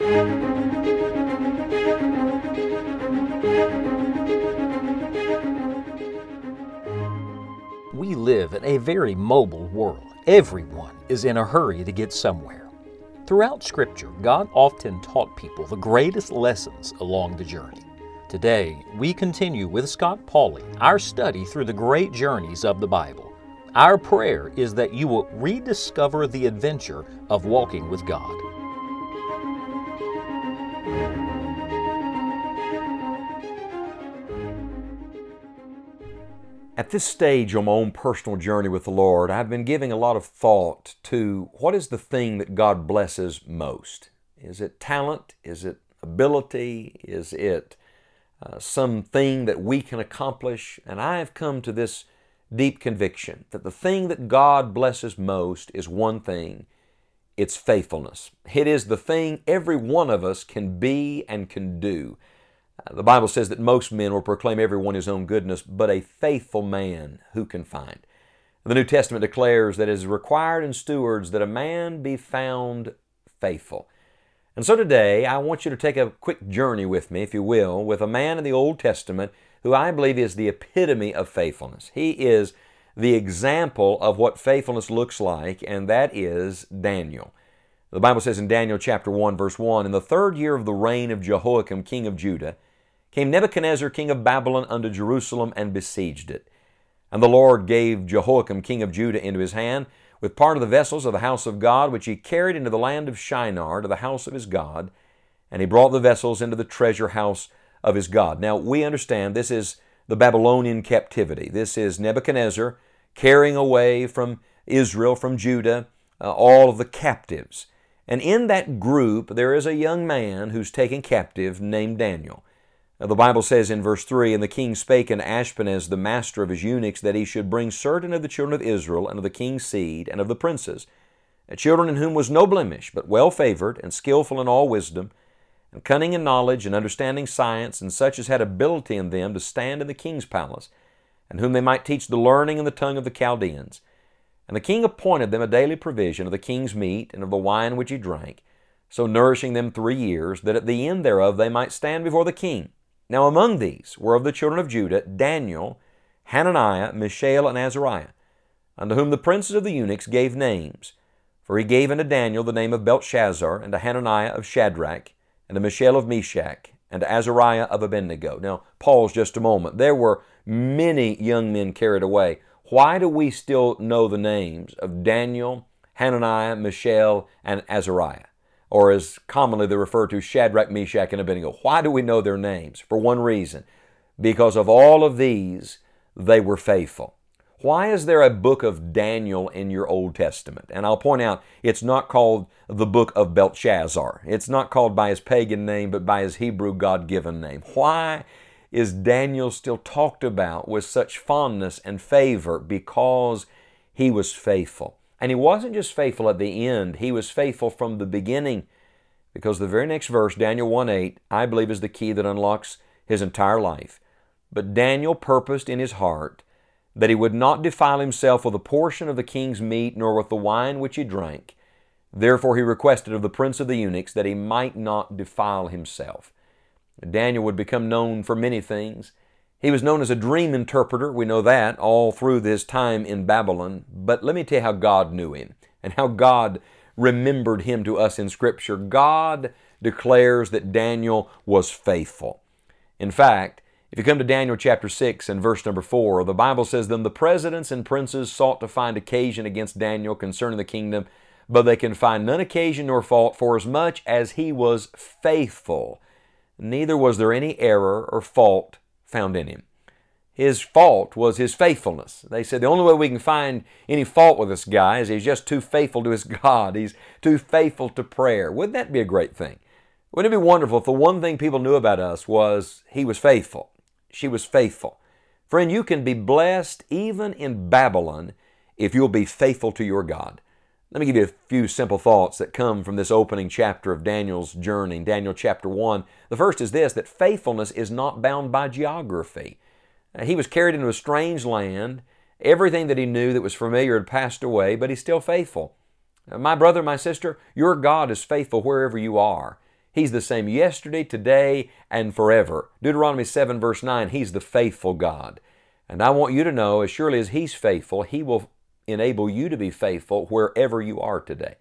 We live in a very mobile world. Everyone is in a hurry to get somewhere. Throughout Scripture, God often taught people the greatest lessons along the journey. Today, we continue with Scott Pauley our study through the great journeys of the Bible. Our prayer is that you will rediscover the adventure of walking with God. At this stage on my own personal journey with the Lord, I've been giving a lot of thought to what is the thing that God blesses most? Is it talent? Is it ability? Is it uh, something that we can accomplish? And I have come to this deep conviction that the thing that God blesses most is one thing it's faithfulness. It is the thing every one of us can be and can do. Uh, the Bible says that most men will proclaim everyone his own goodness, but a faithful man who can find? The New Testament declares that it is required in stewards that a man be found faithful. And so today, I want you to take a quick journey with me, if you will, with a man in the Old Testament who I believe is the epitome of faithfulness. He is the example of what faithfulness looks like, and that is Daniel. The Bible says in Daniel chapter 1, verse 1 In the third year of the reign of Jehoiakim, king of Judah, came Nebuchadnezzar, king of Babylon, unto Jerusalem and besieged it. And the Lord gave Jehoiakim, king of Judah, into his hand, with part of the vessels of the house of God, which he carried into the land of Shinar to the house of his God. And he brought the vessels into the treasure house of his God. Now, we understand this is the Babylonian captivity. This is Nebuchadnezzar carrying away from Israel, from Judah, uh, all of the captives. And in that group, there is a young man who's taken captive named Daniel. The Bible says in verse 3 And the king spake unto Ashpenaz, the master of his eunuchs, that he should bring certain of the children of Israel, and of the king's seed, and of the princes, children in whom was no blemish, but well favored, and skillful in all wisdom, and cunning in knowledge, and understanding science, and such as had ability in them to stand in the king's palace, and whom they might teach the learning and the tongue of the Chaldeans. And the king appointed them a daily provision of the king's meat, and of the wine which he drank, so nourishing them three years, that at the end thereof they might stand before the king. Now among these were of the children of Judah Daniel, Hananiah, Mishael, and Azariah, unto whom the princes of the eunuchs gave names. For he gave unto Daniel the name of Belteshazzar, and to Hananiah of Shadrach, and to Mishael of Meshach, and to Azariah of Abednego. Now, pause just a moment. There were many young men carried away. Why do we still know the names of Daniel, Hananiah, Mishael, and Azariah? Or as commonly they're referred to, Shadrach, Meshach, and Abednego. Why do we know their names? For one reason because of all of these, they were faithful. Why is there a book of Daniel in your Old Testament? And I'll point out, it's not called the book of Belteshazzar. It's not called by his pagan name, but by his Hebrew God given name. Why is Daniel still talked about with such fondness and favor? Because he was faithful. And he wasn't just faithful at the end, he was faithful from the beginning. Because the very next verse, Daniel 1 8, I believe is the key that unlocks his entire life. But Daniel purposed in his heart that he would not defile himself with a portion of the king's meat, nor with the wine which he drank. Therefore he requested of the prince of the eunuchs that he might not defile himself. Daniel would become known for many things. He was known as a dream interpreter. We know that all through his time in Babylon. But let me tell you how God knew him and how God remembered him to us in Scripture. God declares that Daniel was faithful. In fact, if you come to Daniel chapter 6 and verse number 4, the Bible says, Then the presidents and princes sought to find occasion against Daniel concerning the kingdom, but they can find none occasion nor fault, for as much as he was faithful, neither was there any error or fault found in him. His fault was his faithfulness. They said the only way we can find any fault with this guy is he's just too faithful to his God. He's too faithful to prayer. Wouldn't that be a great thing? Wouldn't it be wonderful if the one thing people knew about us was he was faithful? She was faithful. Friend, you can be blessed even in Babylon if you'll be faithful to your God. Let me give you a few simple thoughts that come from this opening chapter of Daniel's journey, Daniel chapter 1. The first is this that faithfulness is not bound by geography. Uh, he was carried into a strange land. Everything that he knew that was familiar had passed away, but he's still faithful. Uh, my brother, my sister, your God is faithful wherever you are. He's the same yesterday, today, and forever. Deuteronomy 7, verse 9, He's the faithful God. And I want you to know, as surely as He's faithful, He will enable you to be faithful wherever you are today.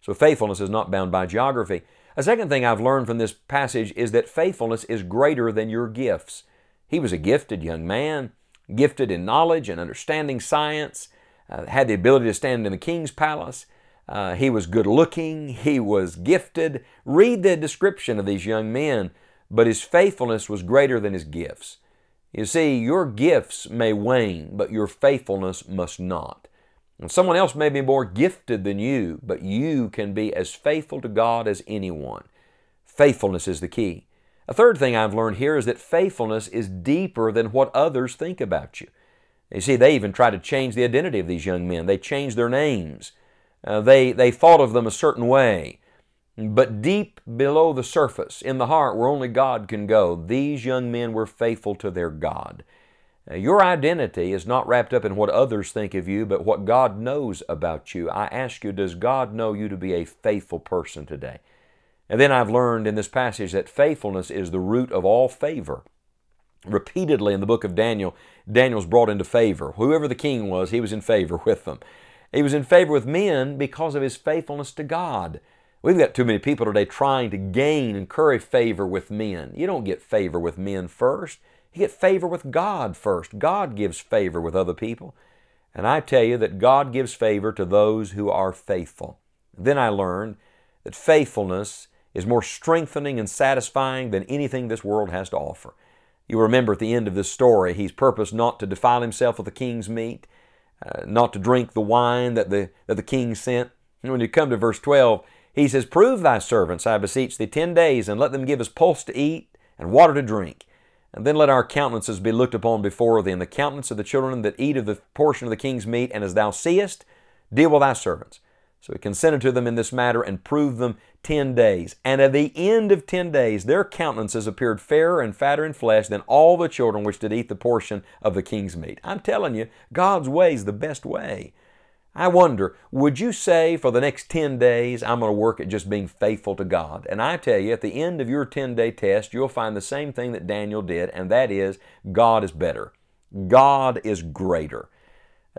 So faithfulness is not bound by geography. A second thing I've learned from this passage is that faithfulness is greater than your gifts. He was a gifted young man, gifted in knowledge and understanding science, uh, had the ability to stand in the king's palace. Uh, he was good looking, he was gifted. Read the description of these young men, but his faithfulness was greater than his gifts. You see, your gifts may wane, but your faithfulness must not. And someone else may be more gifted than you, but you can be as faithful to God as anyone. Faithfulness is the key. A third thing I've learned here is that faithfulness is deeper than what others think about you. You see, they even tried to change the identity of these young men. They changed their names. Uh, they, they thought of them a certain way. But deep below the surface, in the heart where only God can go, these young men were faithful to their God. Your identity is not wrapped up in what others think of you, but what God knows about you. I ask you, does God know you to be a faithful person today? And then I've learned in this passage that faithfulness is the root of all favor. Repeatedly in the book of Daniel, Daniel's brought into favor. Whoever the king was, he was in favor with them. He was in favor with men because of his faithfulness to God. We've got too many people today trying to gain and curry favor with men. You don't get favor with men first. You get favor with God first. God gives favor with other people. And I tell you that God gives favor to those who are faithful. Then I learned that faithfulness is more strengthening and satisfying than anything this world has to offer. You remember at the end of this story, he's purposed not to defile himself with the king's meat, uh, not to drink the wine that the, that the king sent. And when you come to verse 12, he says, Prove thy servants, I beseech thee, ten days, and let them give us pulse to eat and water to drink. And then let our countenances be looked upon before thee, and the countenance of the children that eat of the portion of the king's meat, and as thou seest, deal with thy servants. So he consented to them in this matter and proved them ten days. And at the end of ten days, their countenances appeared fairer and fatter in flesh than all the children which did eat the portion of the king's meat. I'm telling you, God's way is the best way. I wonder, would you say for the next 10 days, I'm going to work at just being faithful to God? And I tell you, at the end of your 10 day test, you'll find the same thing that Daniel did, and that is God is better. God is greater.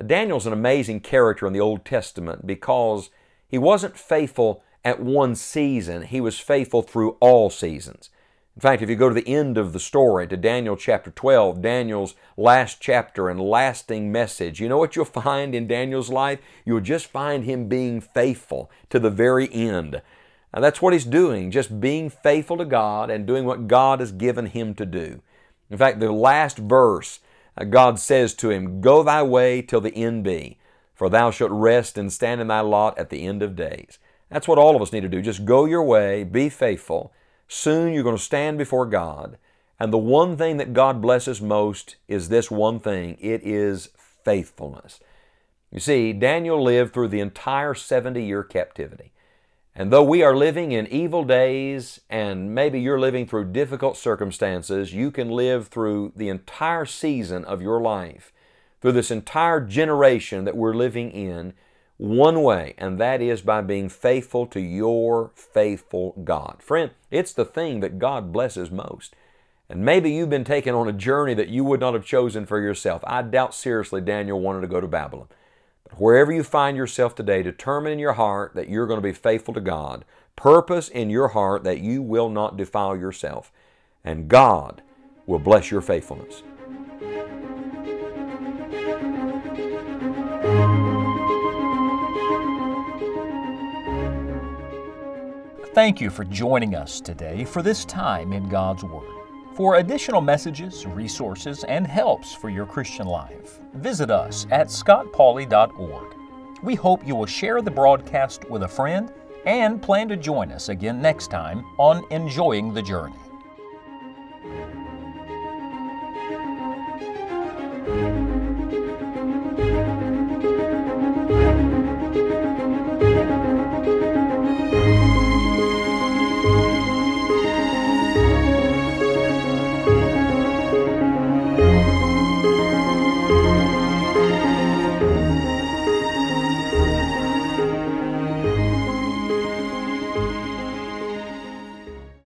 Daniel's an amazing character in the Old Testament because he wasn't faithful at one season, he was faithful through all seasons. In fact, if you go to the end of the story, to Daniel chapter 12, Daniel's last chapter and lasting message, you know what you'll find in Daniel's life? You'll just find him being faithful to the very end. And that's what he's doing, just being faithful to God and doing what God has given him to do. In fact, the last verse, uh, God says to him, Go thy way till the end be, for thou shalt rest and stand in thy lot at the end of days. That's what all of us need to do. Just go your way, be faithful Soon you're going to stand before God. And the one thing that God blesses most is this one thing it is faithfulness. You see, Daniel lived through the entire 70 year captivity. And though we are living in evil days and maybe you're living through difficult circumstances, you can live through the entire season of your life, through this entire generation that we're living in, one way, and that is by being faithful to your faithful God. Friend, it's the thing that God blesses most. And maybe you've been taken on a journey that you would not have chosen for yourself. I doubt seriously Daniel wanted to go to Babylon. But wherever you find yourself today, determine in your heart that you're going to be faithful to God. Purpose in your heart that you will not defile yourself. And God will bless your faithfulness. Thank you for joining us today for this time in God's Word. For additional messages, resources, and helps for your Christian life, visit us at scottpauley.org. We hope you will share the broadcast with a friend and plan to join us again next time on Enjoying the Journey.